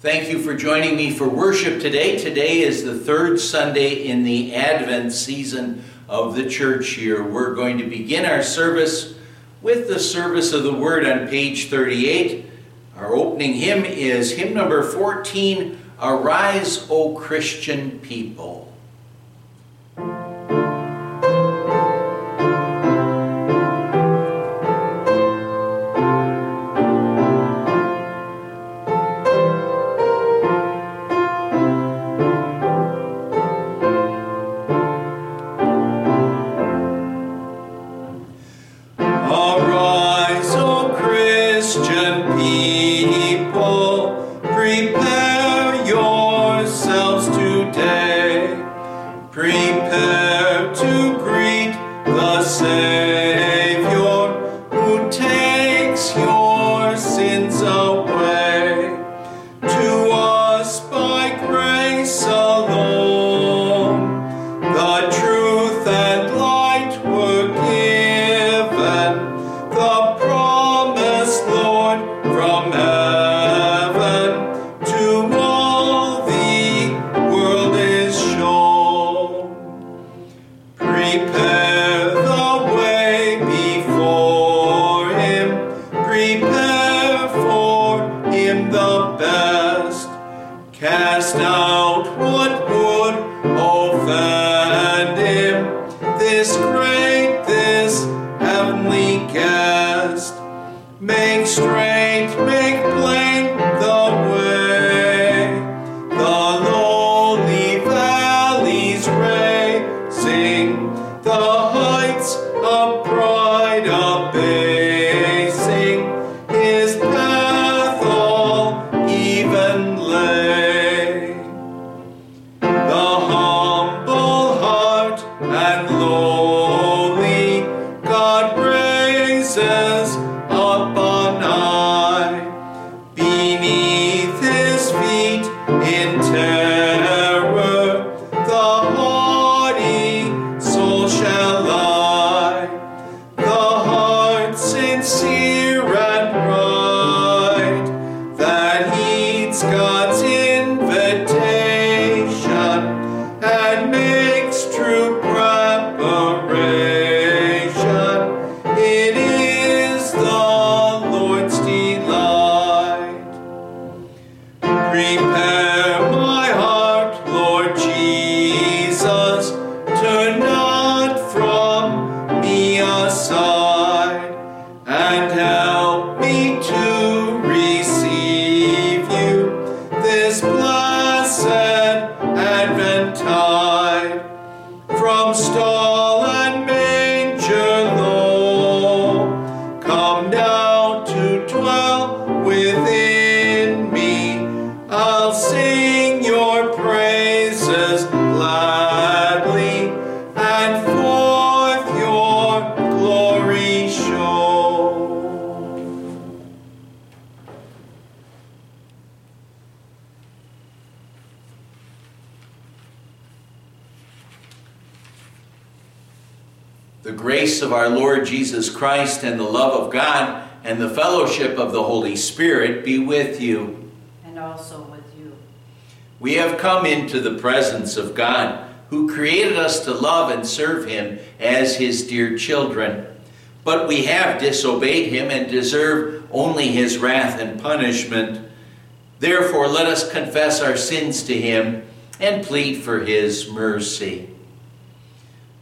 Thank you for joining me for worship today. Today is the third Sunday in the Advent season of the church year. We're going to begin our service with the service of the Word on page 38. Our opening hymn is hymn number 14 Arise, O Christian People. Cast out what The Jesus Christ and the love of God and the fellowship of the Holy Spirit be with you. And also with you. We have come into the presence of God, who created us to love and serve Him as His dear children. But we have disobeyed Him and deserve only His wrath and punishment. Therefore, let us confess our sins to Him and plead for His mercy.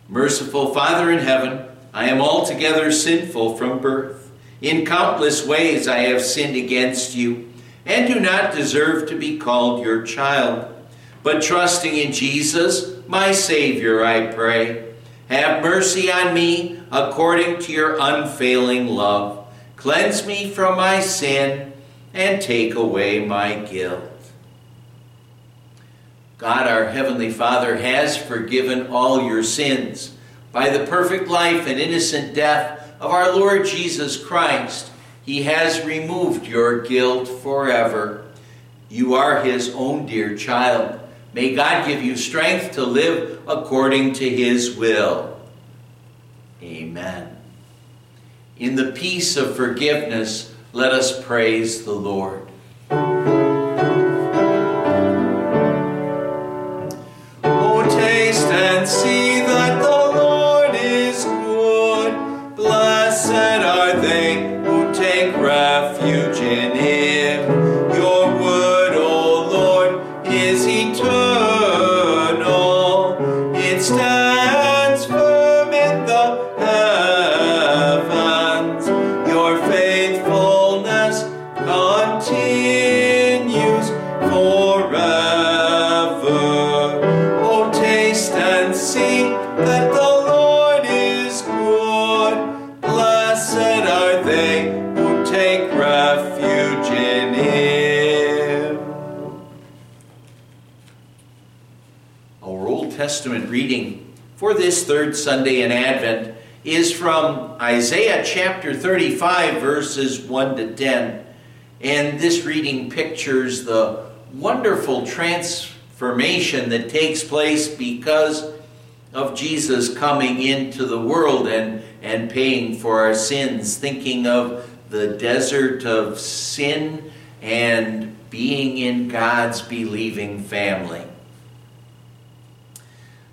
Merciful Father in heaven, I am altogether sinful from birth. In countless ways I have sinned against you, and do not deserve to be called your child. But trusting in Jesus, my Savior, I pray, have mercy on me according to your unfailing love. Cleanse me from my sin and take away my guilt. God, our Heavenly Father, has forgiven all your sins by the perfect life and innocent death of our Lord Jesus Christ. He has removed your guilt forever. You are His own dear child. May God give you strength to live according to His will. Amen. In the peace of forgiveness, let us praise the Lord. Third Sunday in Advent is from Isaiah chapter 35, verses 1 to 10. And this reading pictures the wonderful transformation that takes place because of Jesus coming into the world and, and paying for our sins, thinking of the desert of sin and being in God's believing family.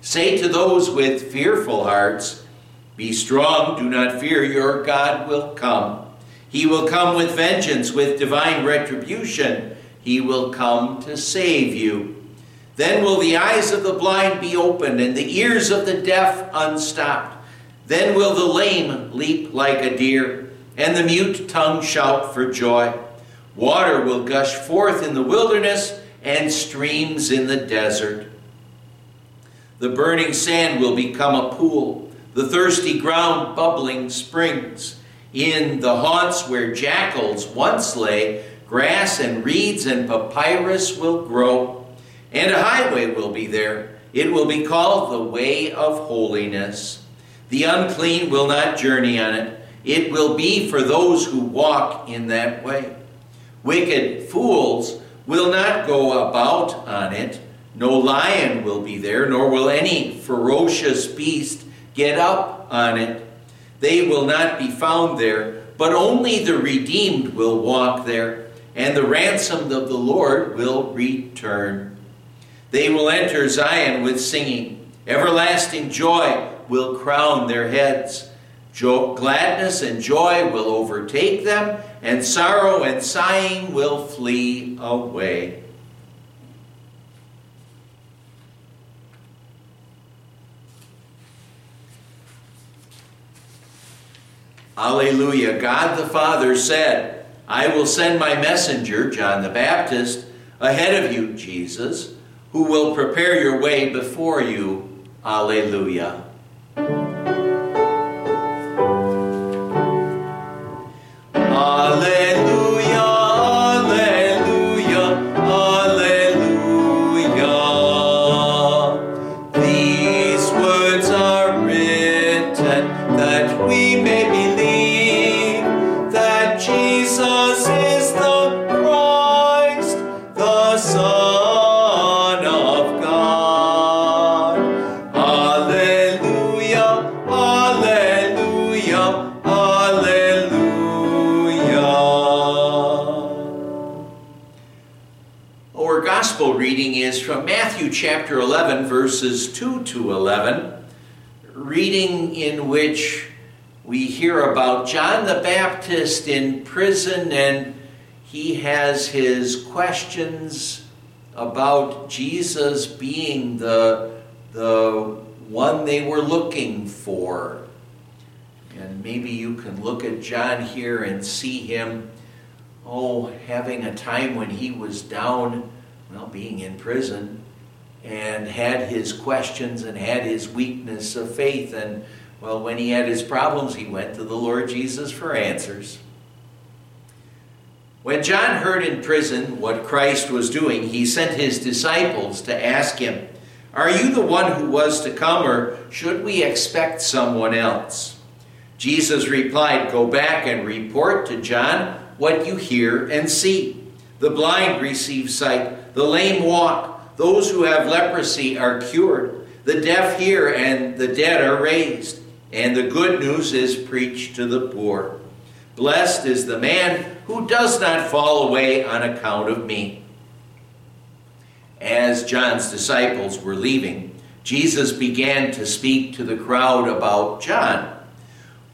Say to those with fearful hearts, Be strong, do not fear, your God will come. He will come with vengeance, with divine retribution. He will come to save you. Then will the eyes of the blind be opened, and the ears of the deaf unstopped. Then will the lame leap like a deer, and the mute tongue shout for joy. Water will gush forth in the wilderness, and streams in the desert. The burning sand will become a pool, the thirsty ground bubbling springs. In the haunts where jackals once lay, grass and reeds and papyrus will grow, and a highway will be there. It will be called the Way of Holiness. The unclean will not journey on it. It will be for those who walk in that way. Wicked fools will not go about on it. No lion will be there, nor will any ferocious beast get up on it. They will not be found there, but only the redeemed will walk there, and the ransomed of the Lord will return. They will enter Zion with singing. Everlasting joy will crown their heads. Jo- gladness and joy will overtake them, and sorrow and sighing will flee away. Alleluia. God the Father said, I will send my messenger, John the Baptist, ahead of you, Jesus, who will prepare your way before you. Alleluia. Chapter 11, verses 2 to 11, reading in which we hear about John the Baptist in prison and he has his questions about Jesus being the, the one they were looking for. And maybe you can look at John here and see him, oh, having a time when he was down, well, being in prison, and had his questions and had his weakness of faith. And, well, when he had his problems, he went to the Lord Jesus for answers. When John heard in prison what Christ was doing, he sent his disciples to ask him, Are you the one who was to come, or should we expect someone else? Jesus replied, Go back and report to John what you hear and see. The blind receive sight, the lame walk those who have leprosy are cured. The deaf hear and the dead are raised. And the good news is preached to the poor. Blessed is the man who does not fall away on account of me. As John's disciples were leaving, Jesus began to speak to the crowd about John.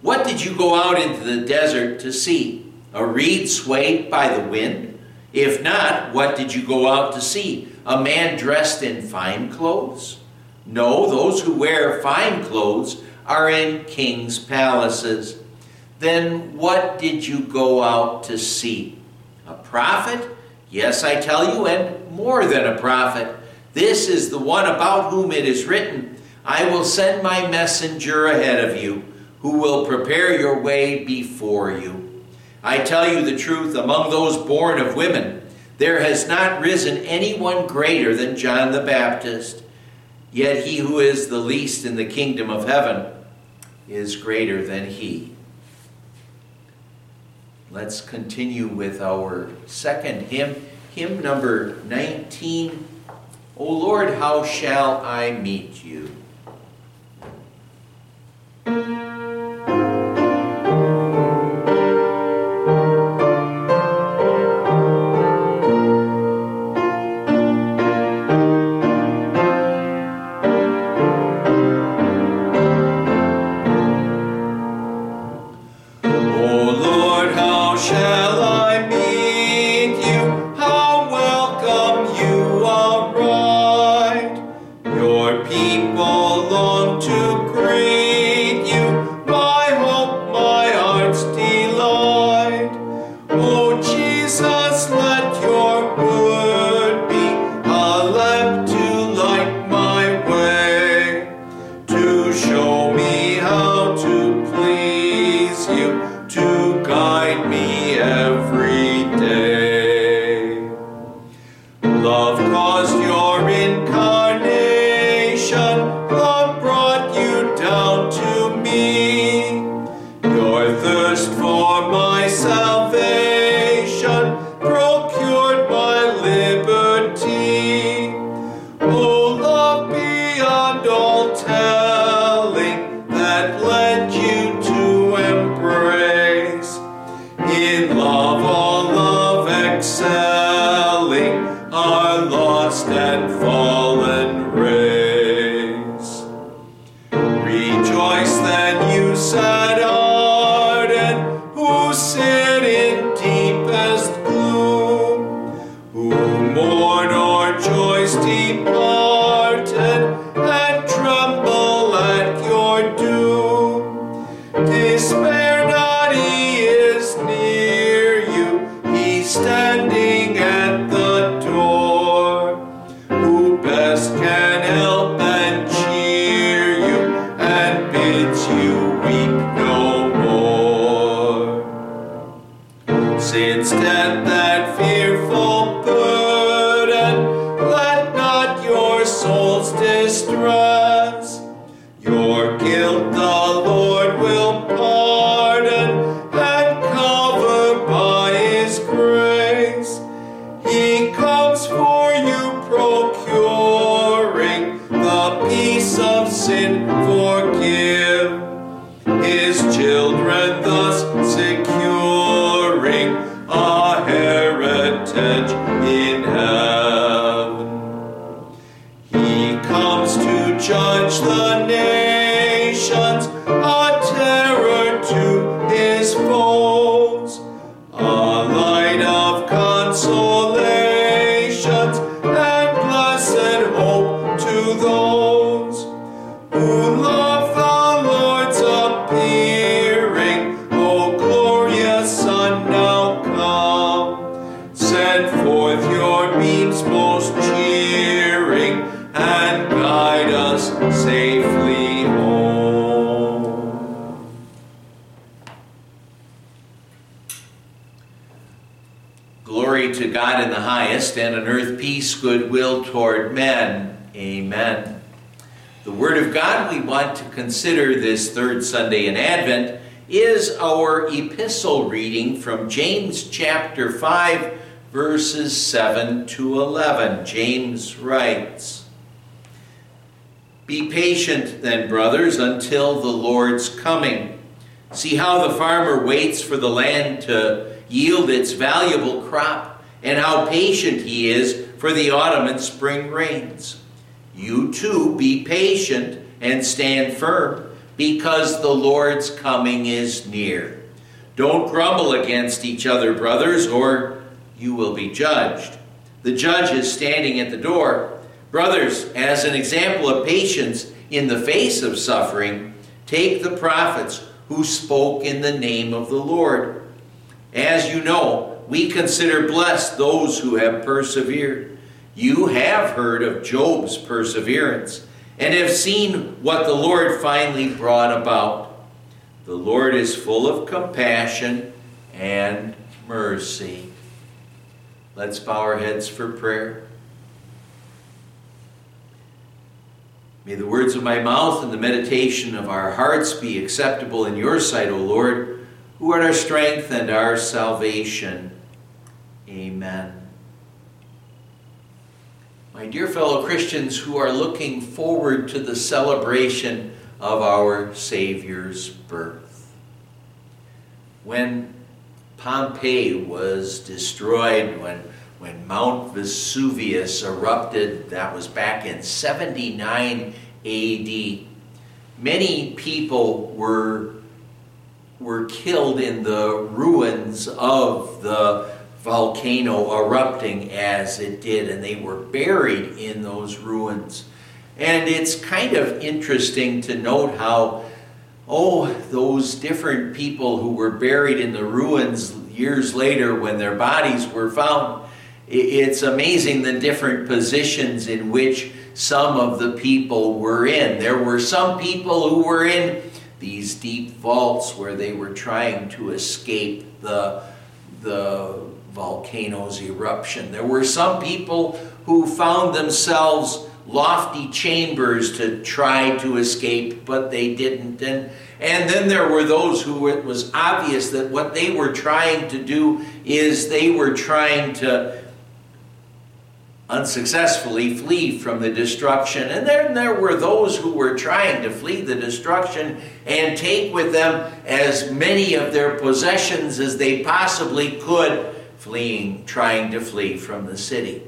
What did you go out into the desert to see? A reed swayed by the wind? If not, what did you go out to see? A man dressed in fine clothes? No, those who wear fine clothes are in king's palaces. Then what did you go out to see? A prophet? Yes, I tell you, and more than a prophet. This is the one about whom it is written, I will send my messenger ahead of you, who will prepare your way before you. I tell you the truth, among those born of women, there has not risen anyone greater than John the Baptist. Yet he who is the least in the kingdom of heaven is greater than he. Let's continue with our second hymn, hymn number 19. O Lord, how shall I meet you? since death that fearful burden, let not your souls distress. And on earth peace, goodwill toward men. Amen. The Word of God we want to consider this third Sunday in Advent is our epistle reading from James chapter 5, verses 7 to 11. James writes Be patient then, brothers, until the Lord's coming. See how the farmer waits for the land to yield its valuable crop and how patient he is for the autumn and spring rains. You too be patient and stand firm, because the Lord's coming is near. Don't grumble against each other, brothers, or you will be judged. The judge is standing at the door. Brothers, as an example of patience in the face of suffering, take the prophets who spoke in the name of the Lord. As you know, we consider blessed those who have persevered. You have heard of Job's perseverance and have seen what the Lord finally brought about. The Lord is full of compassion and mercy. Let's bow our heads for prayer. May the words of my mouth and the meditation of our hearts be acceptable in your sight, O Lord, who art our strength and our salvation. Amen. My dear fellow Christians who are looking forward to the celebration of our Savior's birth. When Pompeii was destroyed, when when Mount Vesuvius erupted, that was back in 79 AD. Many people were, were killed in the ruins of the volcano erupting as it did, and they were buried in those ruins. And it's kind of interesting to note how, oh, those different people who were buried in the ruins years later when their bodies were found it's amazing the different positions in which some of the people were in. There were some people who were in these deep vaults where they were trying to escape the, the volcano's eruption. There were some people who found themselves lofty chambers to try to escape, but they didn't. And, and then there were those who it was obvious that what they were trying to do is they were trying to unsuccessfully flee from the destruction. And then there were those who were trying to flee the destruction and take with them as many of their possessions as they possibly could, fleeing, trying to flee from the city.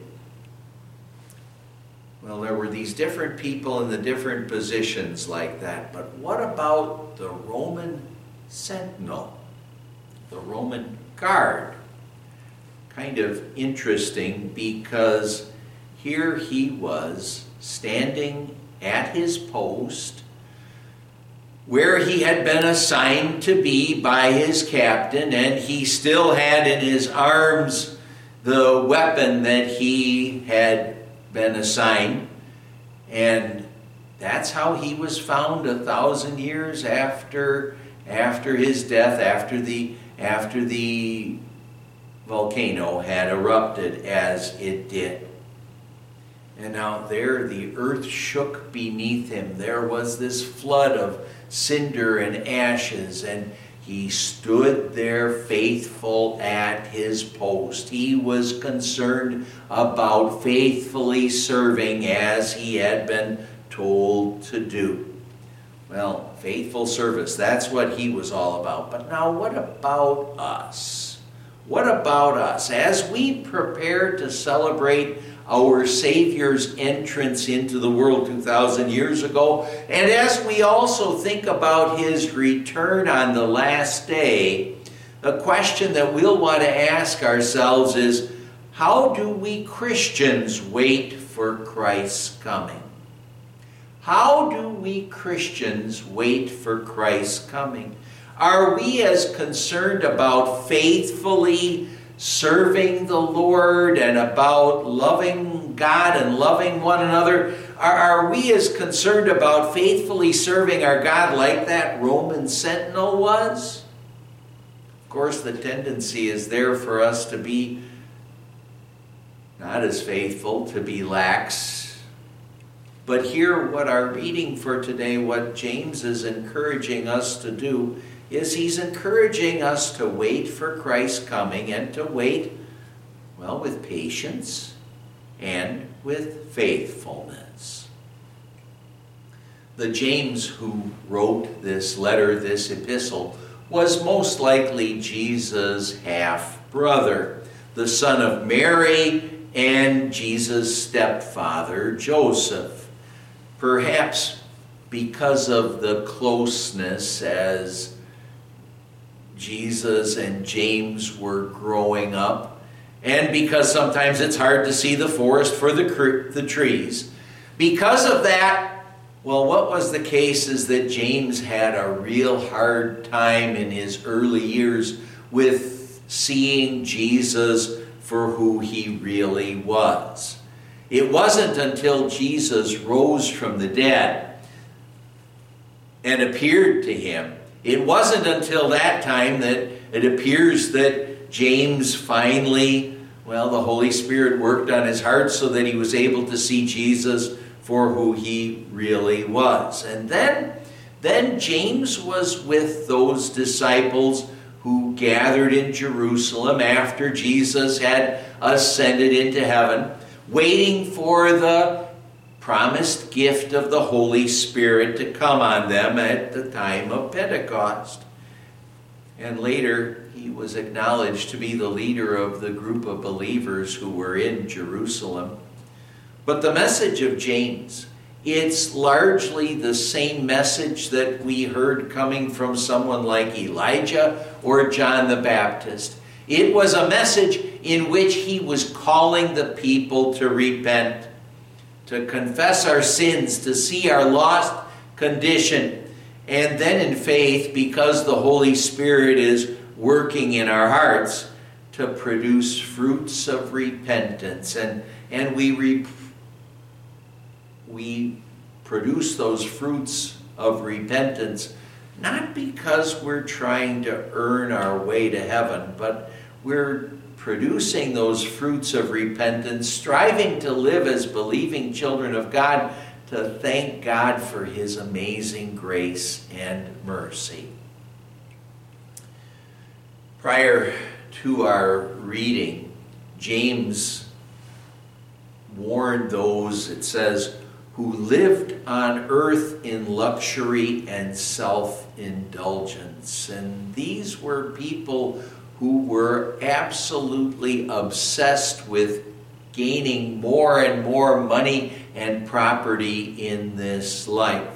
Well, there were these different people in the different positions like that. But what about the Roman sentinel, the Roman guard? kind of interesting because here he was standing at his post where he had been assigned to be by his captain, and he still had in his arms the weapon that he had been assigned. And that's how he was found a thousand years after after his death, after the after the volcano had erupted as it did. And out there the earth shook beneath him. There was this flood of cinder and ashes, and he stood there faithful at his post. He was concerned about faithfully serving as he had been told to do. Well, faithful service, that's what he was all about. But now, what about us? What about us? As we prepare to celebrate our Savior's entrance into the world 2,000 years ago, and as we also think about his return on the last day, the question that we'll want to ask ourselves is how do we Christians wait for Christ's coming? How do we Christians wait for Christ's coming? Are we as concerned about faithfully serving the Lord and about loving God and loving one another? Are, are we as concerned about faithfully serving our God like that Roman sentinel was? Of course, the tendency is there for us to be not as faithful, to be lax. But here, what our reading for today, what James is encouraging us to do, is he's encouraging us to wait for Christ's coming and to wait, well, with patience and with faithfulness. The James who wrote this letter, this epistle, was most likely Jesus' half brother, the son of Mary and Jesus' stepfather, Joseph. Perhaps because of the closeness as Jesus and James were growing up, and because sometimes it's hard to see the forest for the, the trees, Because of that, well, what was the case is that James had a real hard time in his early years with seeing Jesus for who he really was. It wasn't until Jesus rose from the dead and appeared to him, it wasn't until that time that it appears that James finally, well, the Holy Spirit worked on his heart so that he was able to see Jesus for who he really was. And then, then James was with those disciples who gathered in Jerusalem after Jesus had ascended into heaven, waiting for the promised gift of the Holy Spirit to come on them at the time of Pentecost. And later, he was acknowledged to be the leader of the group of believers who were in Jerusalem. But the message of James, it's largely the same message that we heard coming from someone like Elijah or John the Baptist. It was a message in which he was calling the people to repent, to confess our sins, to see our lost condition, and then in faith, because the Holy Spirit is working in our hearts, to produce fruits of repentance. And, and we we produce those fruits of repentance not because we're trying to earn our way to heaven, but we're producing those fruits of repentance, striving to live as believing children of God, to thank God for His amazing grace and mercy. Prior to our reading, James warned those, it says, who lived on earth in luxury and self indulgence. And these were people who were absolutely obsessed with gaining more and more money and property in this life.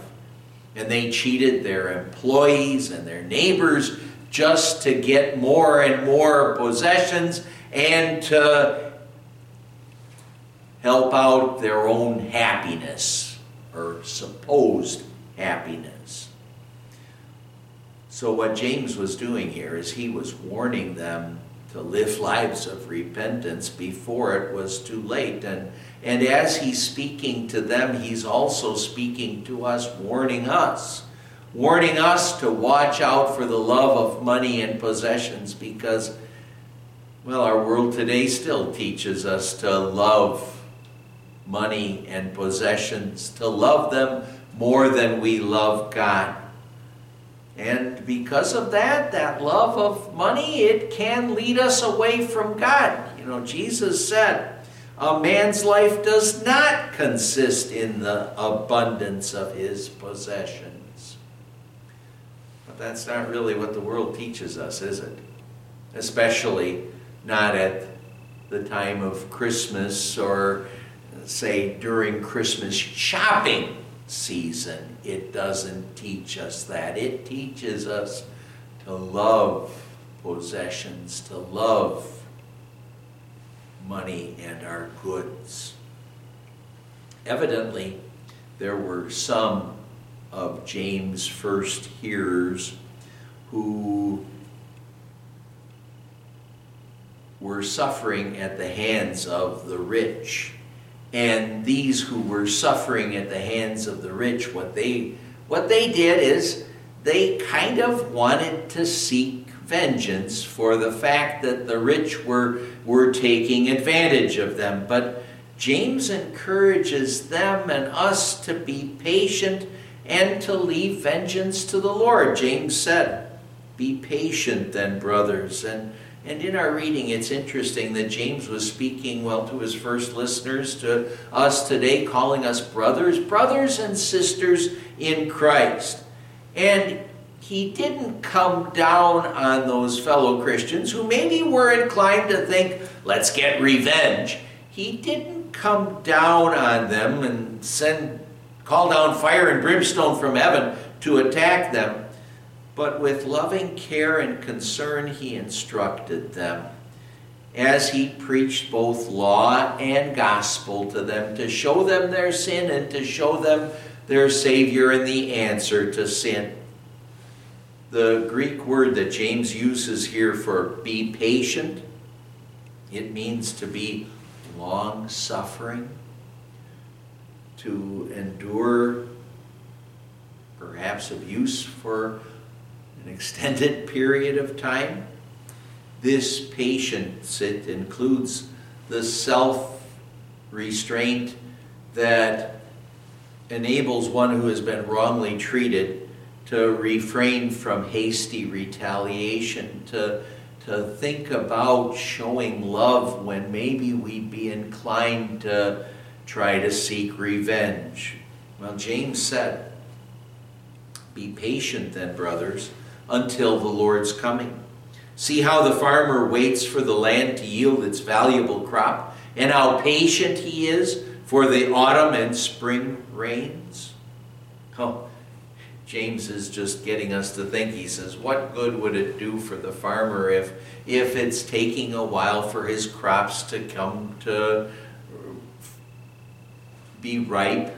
And they cheated their employees and their neighbors just to get more and more possessions and to help out their own happiness or supposed happiness. So, what James was doing here is he was warning them to live lives of repentance before it was too late. And, and as he's speaking to them, he's also speaking to us, warning us. Warning us to watch out for the love of money and possessions because, well, our world today still teaches us to love money and possessions, to love them more than we love God. Because of that, that love of money, it can lead us away from God. You know, Jesus said, a man's life does not consist in the abundance of his possessions. But that's not really what the world teaches us, is it? Especially not at the time of Christmas or say during Christmas shopping season. It doesn't teach us that. It teaches us to love possessions, to love money and our goods. Evidently, there were some of James' first hearers who were suffering at the hands of the rich and these who were suffering at the hands of the rich, what they, what they did is they kind of wanted to seek vengeance for the fact that the rich were, were taking advantage of them. But James encourages them and us to be patient and to leave vengeance to the Lord. James said, Be patient then, brothers, and and in our reading, it's interesting that James was speaking well to his first listeners, to us today, calling us brothers, brothers and sisters in Christ. And he didn't come down on those fellow Christians who maybe were inclined to think, let's get revenge. He didn't come down on them and send, call down fire and brimstone from heaven to attack them. But with loving care and concern, he instructed them. as he preached both law and gospel to them to show them their sin and to show them their Savior and the answer to sin. The Greek word that James uses here for be patient, it means to be long suffering, to endure perhaps abuse for an extended period of time. This patience, it includes the self restraint that enables one who has been wrongly treated to refrain from hasty retaliation, to, to think about showing love when maybe we'd be inclined to try to seek revenge. Well, James said, Be patient then, brothers, until the Lord's coming. See how the farmer waits for the land to yield its valuable crop, and how patient he is for the autumn and spring rains. Oh, James is just getting us to think. He says, What good would it do for the farmer if, if it's taking a while for his crops to come to be ripe?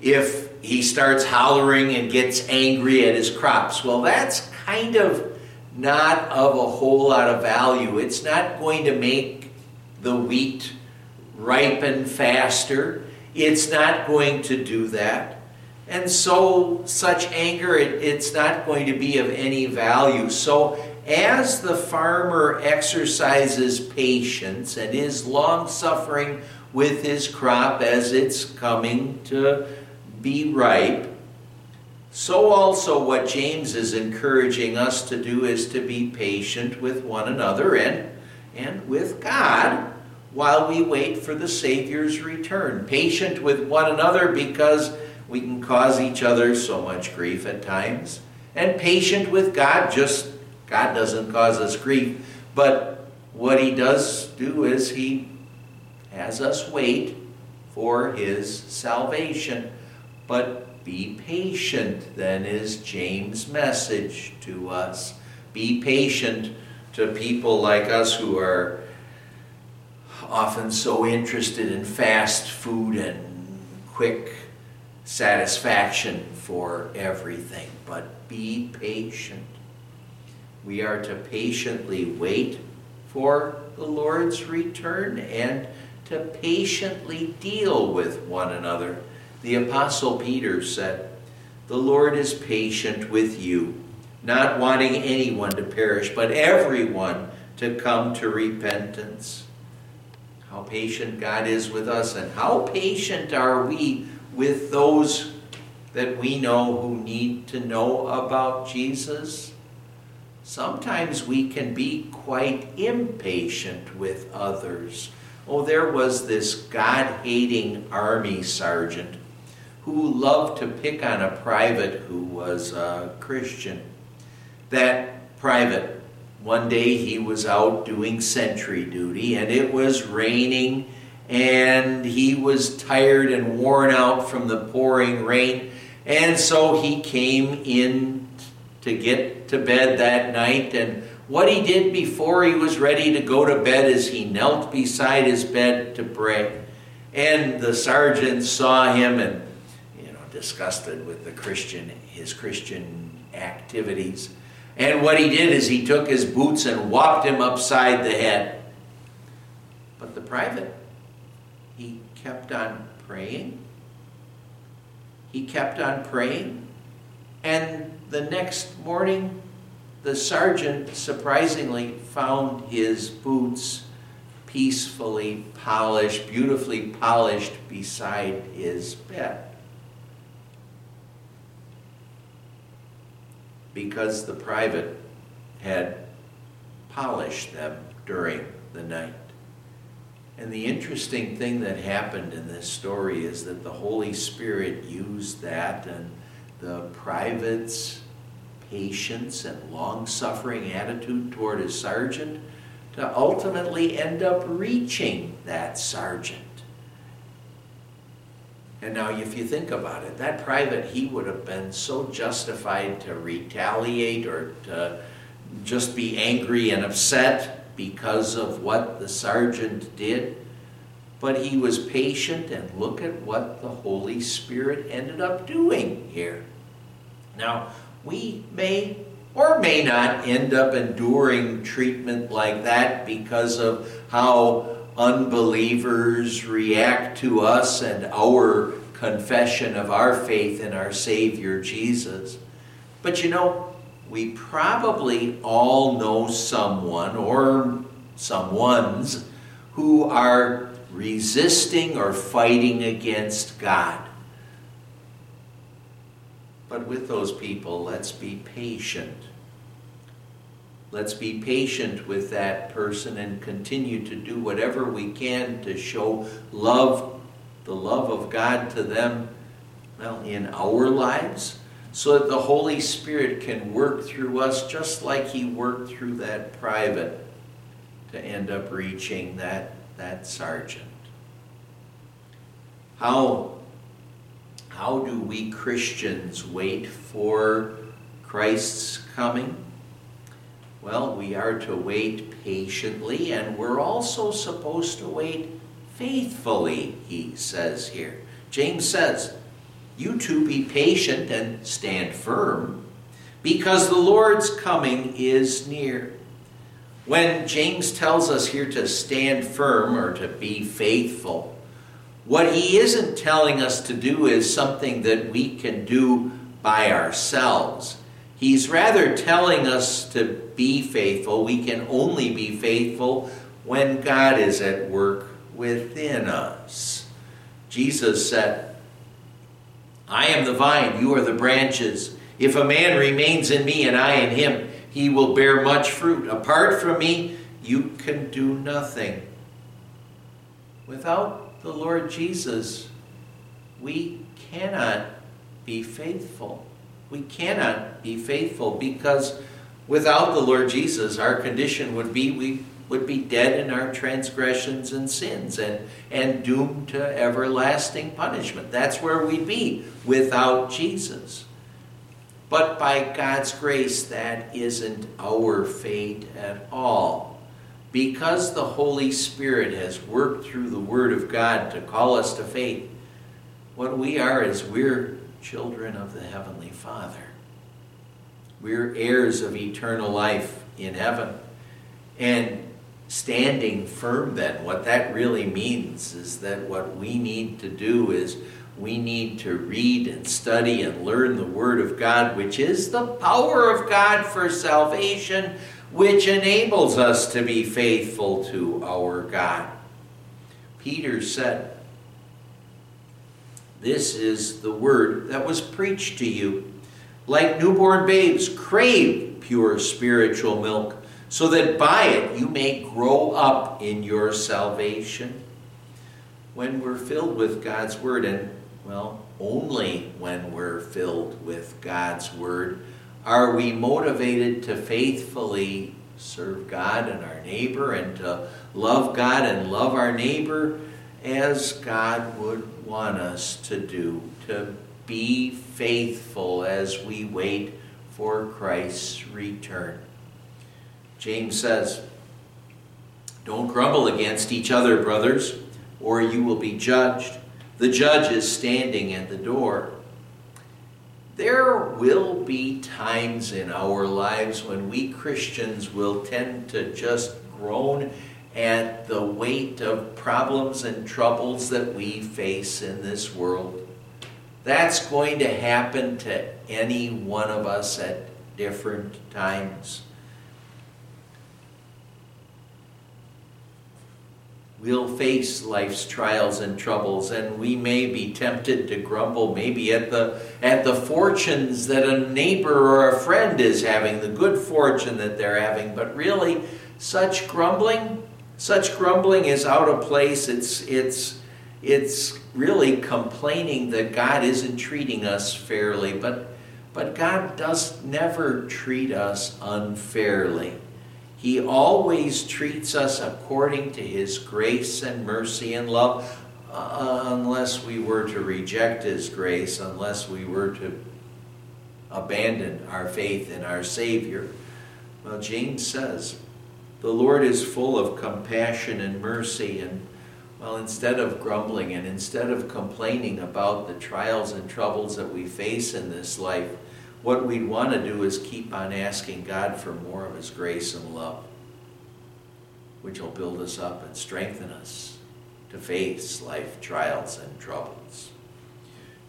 If he starts hollering and gets angry at his crops? Well, that's kind of not of a whole lot of value. It's not going to make the wheat ripen faster. It's not going to do that. And so, such anger, it, it's not going to be of any value. So, as the farmer exercises patience and is long suffering with his crop as it's coming to be ripe, so, also, what James is encouraging us to do is to be patient with one another and, and with God while we wait for the Savior's return. Patient with one another because we can cause each other so much grief at times. And patient with God, just God doesn't cause us grief, but what He does do is He has us wait for His salvation. But be patient, then, is James' message to us. Be patient to people like us who are often so interested in fast food and quick satisfaction for everything. But be patient. We are to patiently wait for the Lord's return and to patiently deal with one another the Apostle Peter said, The Lord is patient with you, not wanting anyone to perish, but everyone to come to repentance. How patient God is with us, and how patient are we with those that we know who need to know about Jesus? Sometimes we can be quite impatient with others. Oh, there was this God hating army sergeant who loved to pick on a private who was a Christian. That private, one day he was out doing sentry duty and it was raining and he was tired and worn out from the pouring rain. And so he came in to get to bed that night. And what he did before he was ready to go to bed is he knelt beside his bed to pray. And the sergeant saw him and disgusted with the Christian, his Christian activities. And what he did is he took his boots and whopped him upside the head. But the private, he kept on praying. He kept on praying. And the next morning, the sergeant surprisingly found his boots peacefully polished, beautifully polished beside his bed. Because the private had polished them during the night. And the interesting thing that happened in this story is that the Holy Spirit used that and the private's patience and long suffering attitude toward his sergeant to ultimately end up reaching that sergeant. And now, if you think about it, that private, he would have been so justified to retaliate or to just be angry and upset because of what the sergeant did, but he was patient, and look at what the Holy Spirit ended up doing here. Now, we may or may not end up enduring treatment like that because of how unbelievers react to us and our confession of our faith in our Savior Jesus. But you know, we probably all know someone or someones who are resisting or fighting against God. But with those people, let's be patient. Let's be patient with that person and continue to do whatever we can to show love, the love of God to them, well, in our lives, so that the Holy Spirit can work through us just like He worked through that private to end up reaching that, that sergeant. How how do we Christians wait for Christ's coming? Well, we are to wait patiently, and we're also supposed to wait faithfully, he says here. James says, You too be patient and stand firm, because the Lord's coming is near. When James tells us here to stand firm or to be faithful, what he isn't telling us to do is something that we can do by ourselves. He's rather telling us to be faithful. We can only be faithful when God is at work within us. Jesus said, I am the vine, you are the branches. If a man remains in me and I in him, he will bear much fruit. Apart from me, you can do nothing. Without the Lord Jesus, we cannot be faithful. We cannot be faithful because without the Lord Jesus, our condition would be we would be dead in our transgressions and sins and, and doomed to everlasting punishment. That's where we'd be without Jesus. But by God's grace, that isn't our fate at all because the Holy Spirit has worked through the Word of God to call us to faith, what we are is we're children of the Heavenly Father. We're heirs of eternal life in heaven. And standing firm, then, what that really means is that what we need to do is we need to read and study and learn the Word of God, which is the power of God for salvation which enables us to be faithful to our God. Peter said, This is the word that was preached to you. Like newborn babes, crave pure spiritual milk, so that by it you may grow up in your salvation. When we're filled with God's word, and well, only when we're filled with God's word, are we motivated to faithfully serve God and our neighbor and to love God and love our neighbor as God would want us to do, to be faithful as we wait for Christ's return. James says, Don't grumble against each other, brothers, or you will be judged. The judge is standing at the door. There will be times in our lives when we Christians will tend to just groan at the weight of problems and troubles that we face in this world. That's going to happen to any one of us at different times. We'll face life's trials and troubles, and we may be tempted to grumble maybe at the, at the fortunes that a neighbor or a friend is having, the good fortune that they're having. But really, such grumbling, such grumbling is out of place. It's, it's, it's really complaining that God isn't treating us fairly. But, but God does never treat us unfairly. He always treats us according to His grace and mercy and love, uh, unless we were to reject His grace, unless we were to abandon our faith in our Savior. Well, James says, The Lord is full of compassion and mercy. And, well, instead of grumbling and instead of complaining about the trials and troubles that we face in this life, what we'd want to do is keep on asking God for more of His grace and love, which will build us up and strengthen us to face life trials and troubles.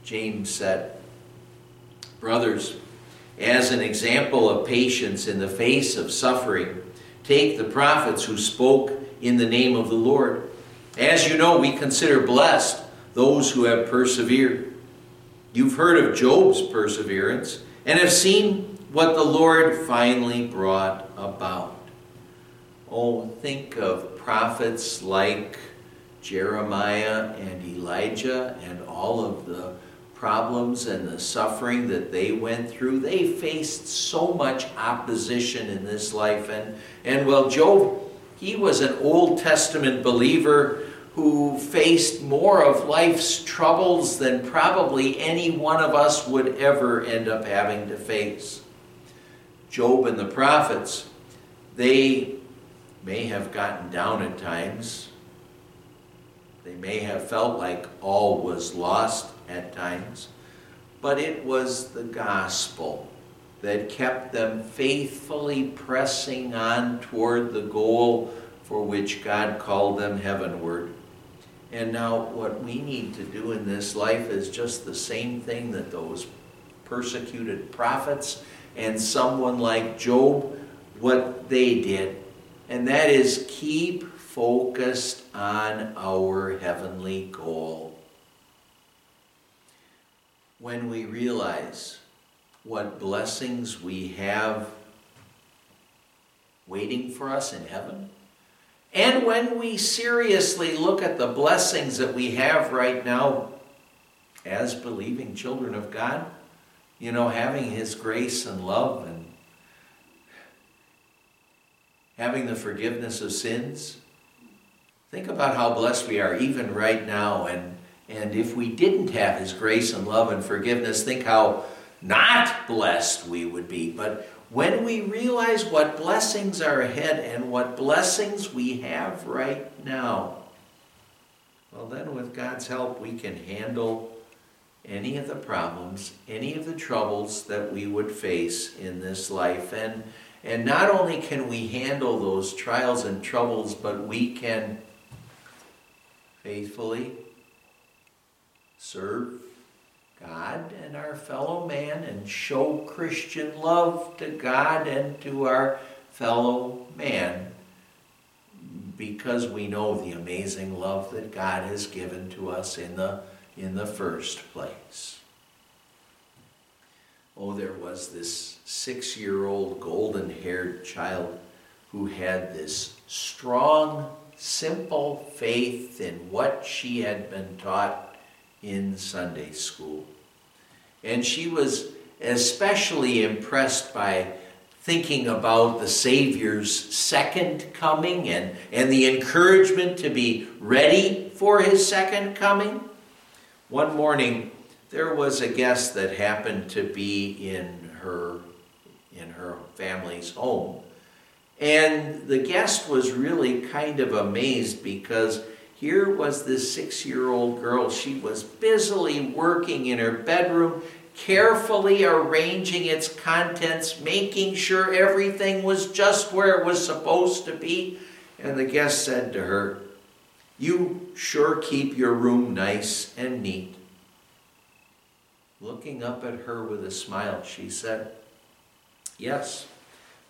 James said, Brothers, as an example of patience in the face of suffering, take the prophets who spoke in the name of the Lord. As you know, we consider blessed those who have persevered. You've heard of Job's perseverance and have seen what the Lord finally brought about. Oh, think of prophets like Jeremiah and Elijah and all of the problems and the suffering that they went through. They faced so much opposition in this life. And, and well, Job, he was an Old Testament believer who faced more of life's troubles than probably any one of us would ever end up having to face. Job and the prophets, they may have gotten down at times. They may have felt like all was lost at times, but it was the gospel that kept them faithfully pressing on toward the goal for which God called them heavenward. And now, what we need to do in this life is just the same thing that those persecuted prophets and someone like Job, what they did. And that is keep focused on our heavenly goal when we realize what blessings we have waiting for us in heaven, and when we seriously look at the blessings that we have right now as believing children of God, you know, having His grace and love and having the forgiveness of sins. Think about how blessed we are even right now and and if we didn't have His grace and love and forgiveness, think how not blessed we would be. But when we realize what blessings are ahead and what blessings we have right now, well, then with God's help, we can handle any of the problems, any of the troubles that we would face in this life. And, and not only can we handle those trials and troubles, but we can faithfully serve God and our fellow man and show Christian love to God and to our fellow man because we know the amazing love that God has given to us in the, in the first place. Oh, there was this six year old golden haired child who had this strong, simple faith in what she had been taught in Sunday school. And she was especially impressed by thinking about the Savior's second coming and, and the encouragement to be ready for his second coming. One morning, there was a guest that happened to be in her, in her family's home. And the guest was really kind of amazed because here was this six year old girl. She was busily working in her bedroom, carefully arranging its contents, making sure everything was just where it was supposed to be. And the guest said to her, You sure keep your room nice and neat. Looking up at her with a smile, she said, Yes,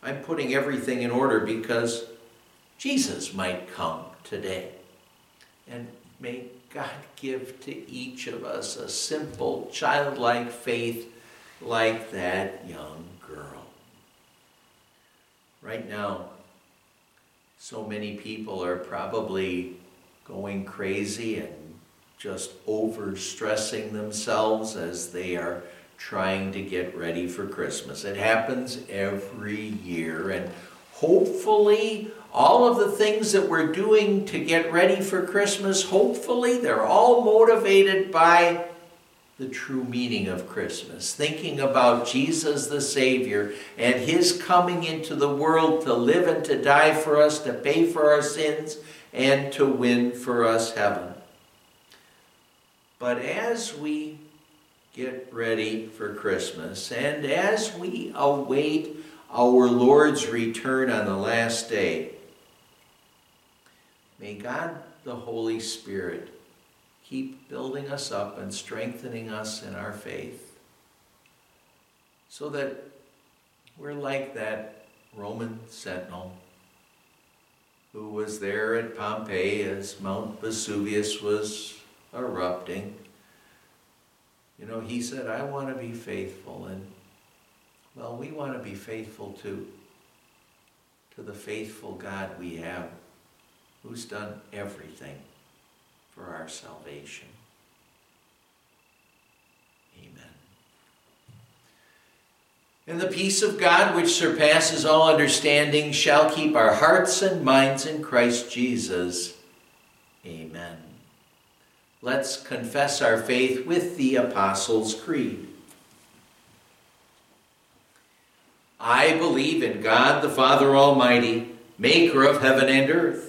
I'm putting everything in order because Jesus might come today. And may God give to each of us a simple, childlike faith like that young girl. Right now, so many people are probably going crazy and just overstressing themselves as they are trying to get ready for Christmas. It happens every year, and hopefully, all of the things that we're doing to get ready for Christmas, hopefully they're all motivated by the true meaning of Christmas, thinking about Jesus the Savior and His coming into the world to live and to die for us, to pay for our sins, and to win for us heaven. But as we get ready for Christmas and as we await our Lord's return on the last day, may God the Holy Spirit keep building us up and strengthening us in our faith so that we're like that Roman sentinel who was there at Pompeii as Mount Vesuvius was erupting. You know, he said, I want to be faithful. And, well, we want to be faithful too, to the faithful God we have who's done everything for our salvation. Amen. And the peace of God, which surpasses all understanding, shall keep our hearts and minds in Christ Jesus. Amen. Let's confess our faith with the Apostles' Creed. I believe in God the Father Almighty, maker of heaven and earth.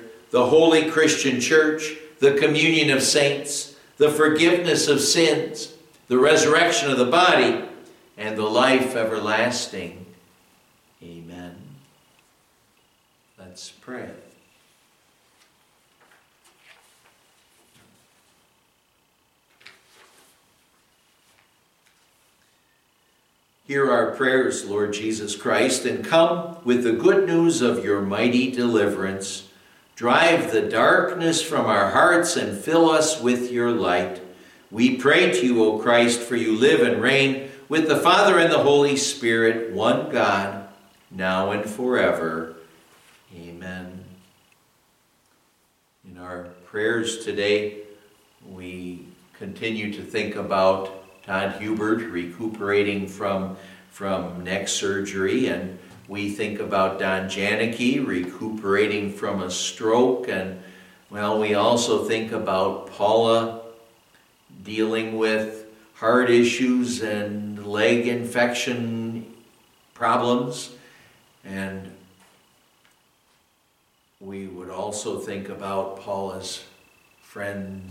the holy Christian church, the communion of saints, the forgiveness of sins, the resurrection of the body, and the life everlasting. Amen. Let's pray. Hear our prayers, Lord Jesus Christ, and come with the good news of your mighty deliverance Drive the darkness from our hearts and fill us with your light. We pray to you, O Christ, for you live and reign with the Father and the Holy Spirit, one God, now and forever. Amen. In our prayers today, we continue to think about Todd Hubert recuperating from, from neck surgery and we think about Don Janicki recuperating from a stroke, and well, we also think about Paula dealing with heart issues and leg infection problems. And we would also think about Paula's friend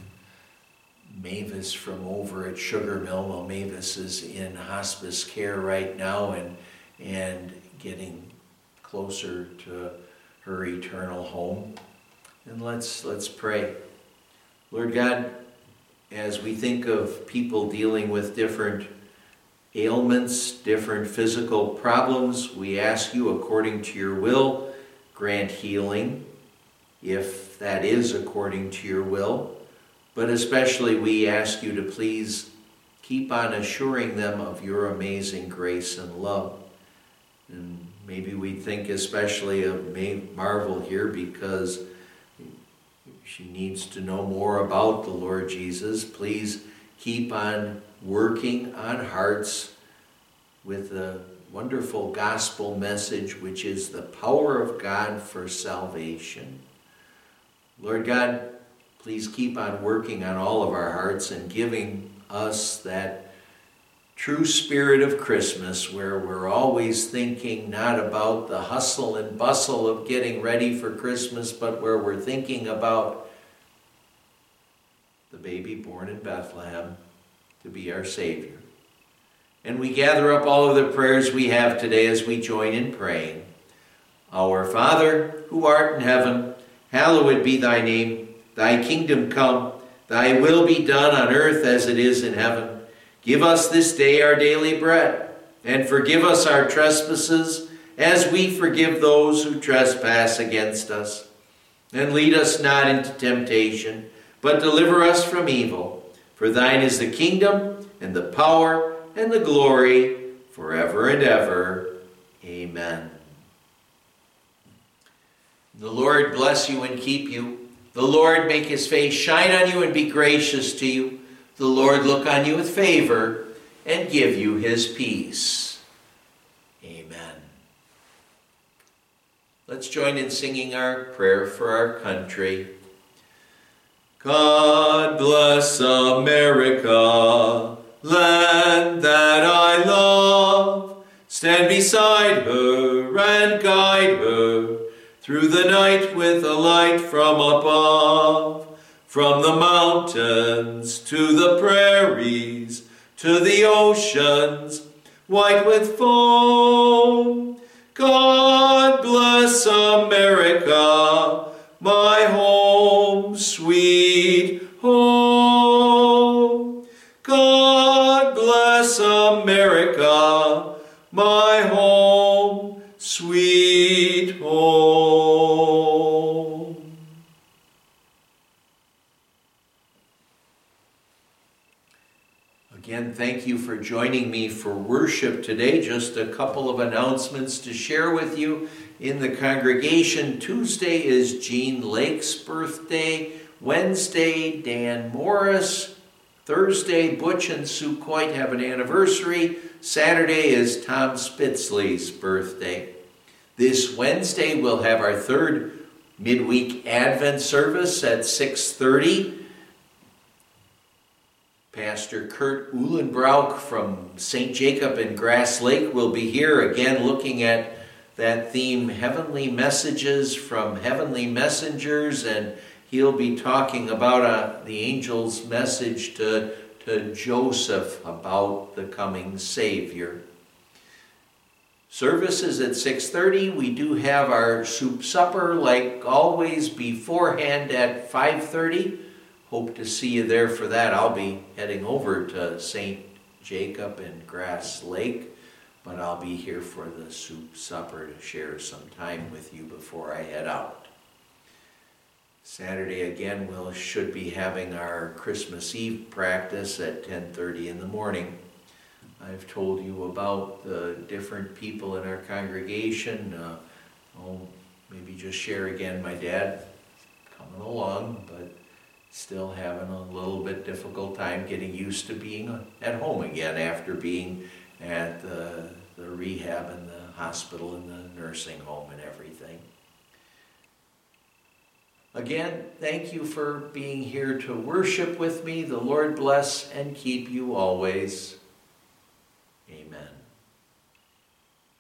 Mavis from over at Sugar Mill. Well, Mavis is in hospice care right now, and and getting closer to her eternal home. And let's let's pray. Lord God, as we think of people dealing with different ailments, different physical problems, we ask you according to your will, grant healing if that is according to your will. But especially we ask you to please keep on assuring them of your amazing grace and love. And maybe we think especially of Marvel here because she needs to know more about the Lord Jesus. Please keep on working on hearts with the wonderful gospel message, which is the power of God for salvation. Lord God, please keep on working on all of our hearts and giving us that true spirit of Christmas, where we're always thinking not about the hustle and bustle of getting ready for Christmas, but where we're thinking about the baby born in Bethlehem to be our Savior. And we gather up all of the prayers we have today as we join in praying. Our Father, who art in heaven, hallowed be thy name. Thy kingdom come, thy will be done on earth as it is in heaven. Give us this day our daily bread, and forgive us our trespasses, as we forgive those who trespass against us. And lead us not into temptation, but deliver us from evil. For thine is the kingdom, and the power, and the glory, forever and ever. Amen. The Lord bless you and keep you. The Lord make his face shine on you and be gracious to you. The Lord look on you with favor and give you his peace. Amen. Let's join in singing our prayer for our country. God bless America, land that I love. Stand beside her and guide her through the night with a light from above. From the mountains to the prairies, to the oceans, white with foam. God bless America my home, sweet home. God bless America, thank you for joining me for worship today. Just a couple of announcements to share with you in the congregation. Tuesday is Jean Lake's birthday. Wednesday, Dan Morris. Thursday, Butch and Sue Coit have an anniversary. Saturday is Tom Spitzley's birthday. This Wednesday, we'll have our third midweek Advent service at 6.30. Pastor Kurt Uhlenbrauch from St. Jacob in Grass Lake will be here again looking at that theme, Heavenly Messages from Heavenly Messengers, and he'll be talking about uh, the angel's message to, to Joseph about the coming Savior. Services at 6.30. We do have our soup supper, like always, beforehand at 5.30. Hope to see you there for that. I'll be heading over to St. Jacob and Grass Lake but I'll be here for the soup supper to share some time with you before I head out. Saturday again we'll should be having our Christmas Eve practice at 10:30 in the morning. I've told you about the different people in our congregation. Uh, I'll maybe just share again. My dad coming along, but still having a little bit difficult time getting used to being at home again after being at the, the rehab and the hospital and the nursing home and everything. Again, thank you for being here to worship with me. The Lord bless and keep you always. Amen.